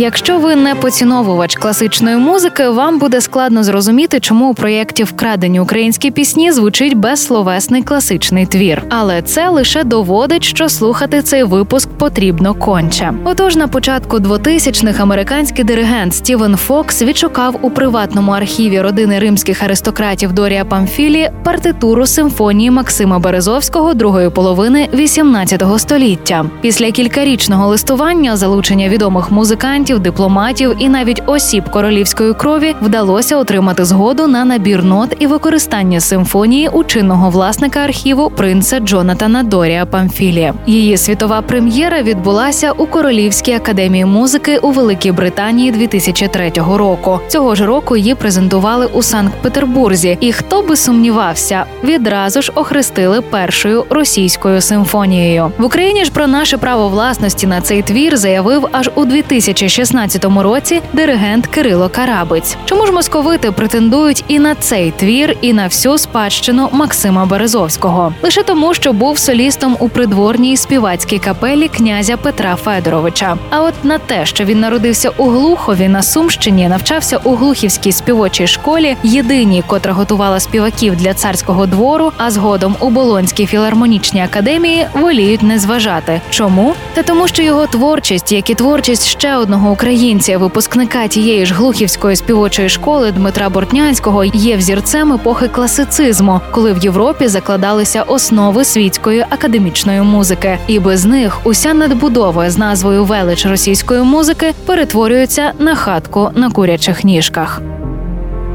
Якщо ви не поціновувач класичної музики, вам буде складно зрозуміти, чому у проєкті Вкрадені українські пісні звучить безсловесний класичний твір. Але це лише доводить, що слухати цей випуск потрібно конче. Отож, на початку 2000-х американський диригент Стівен Фокс відшукав у приватному архіві родини римських аристократів Дорія Памфілі партитуру симфонії Максима Березовського другої половини XVIII століття. Після кількарічного листування залучення відомих музикантів музикантів, дипломатів і навіть осіб королівської крові вдалося отримати згоду на набір нот і використання симфонії у чинного власника архіву принца Джонатана Дорія Памфілі. Її світова прем'єра відбулася у Королівській академії музики у Великій Британії 2003 року. Цього ж року її презентували у Санкт-Петербурзі. І хто би сумнівався, відразу ж охрестили першою російською симфонією в Україні ж про наше право власності на цей твір заявив аж у 2006 2016 році диригент Кирило Карабець. Чому ж московити претендують і на цей твір, і на всю спадщину Максима Березовського? Лише тому, що був солістом у придворній співацькій капелі князя Петра Федоровича. А от на те, що він народився у Глухові на Сумщині, навчався у глухівській співочій школі, єдиній, котра готувала співаків для царського двору, а згодом у Болонській філармонічній академії воліють не зважати. Чому? Та тому, що його творчість, як і творчість ще одного відомого українця, випускника тієї ж глухівської співочої школи Дмитра Бортнянського, є взірцем епохи класицизму, коли в Європі закладалися основи світської академічної музики, і без них уся надбудова з назвою велич російської музики перетворюється на хатку на курячих ніжках.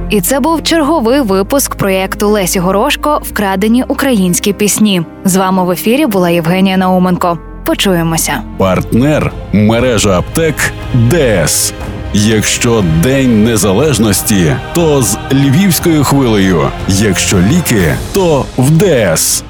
І це був черговий випуск проєкту Лесі Горошко Вкрадені українські пісні. З вами в ефірі була Євгенія Науменко. Почуємося. Партнер мережа аптек ДС. Якщо День Незалежності, то з львівською хвилею. Якщо ліки, то в ДС.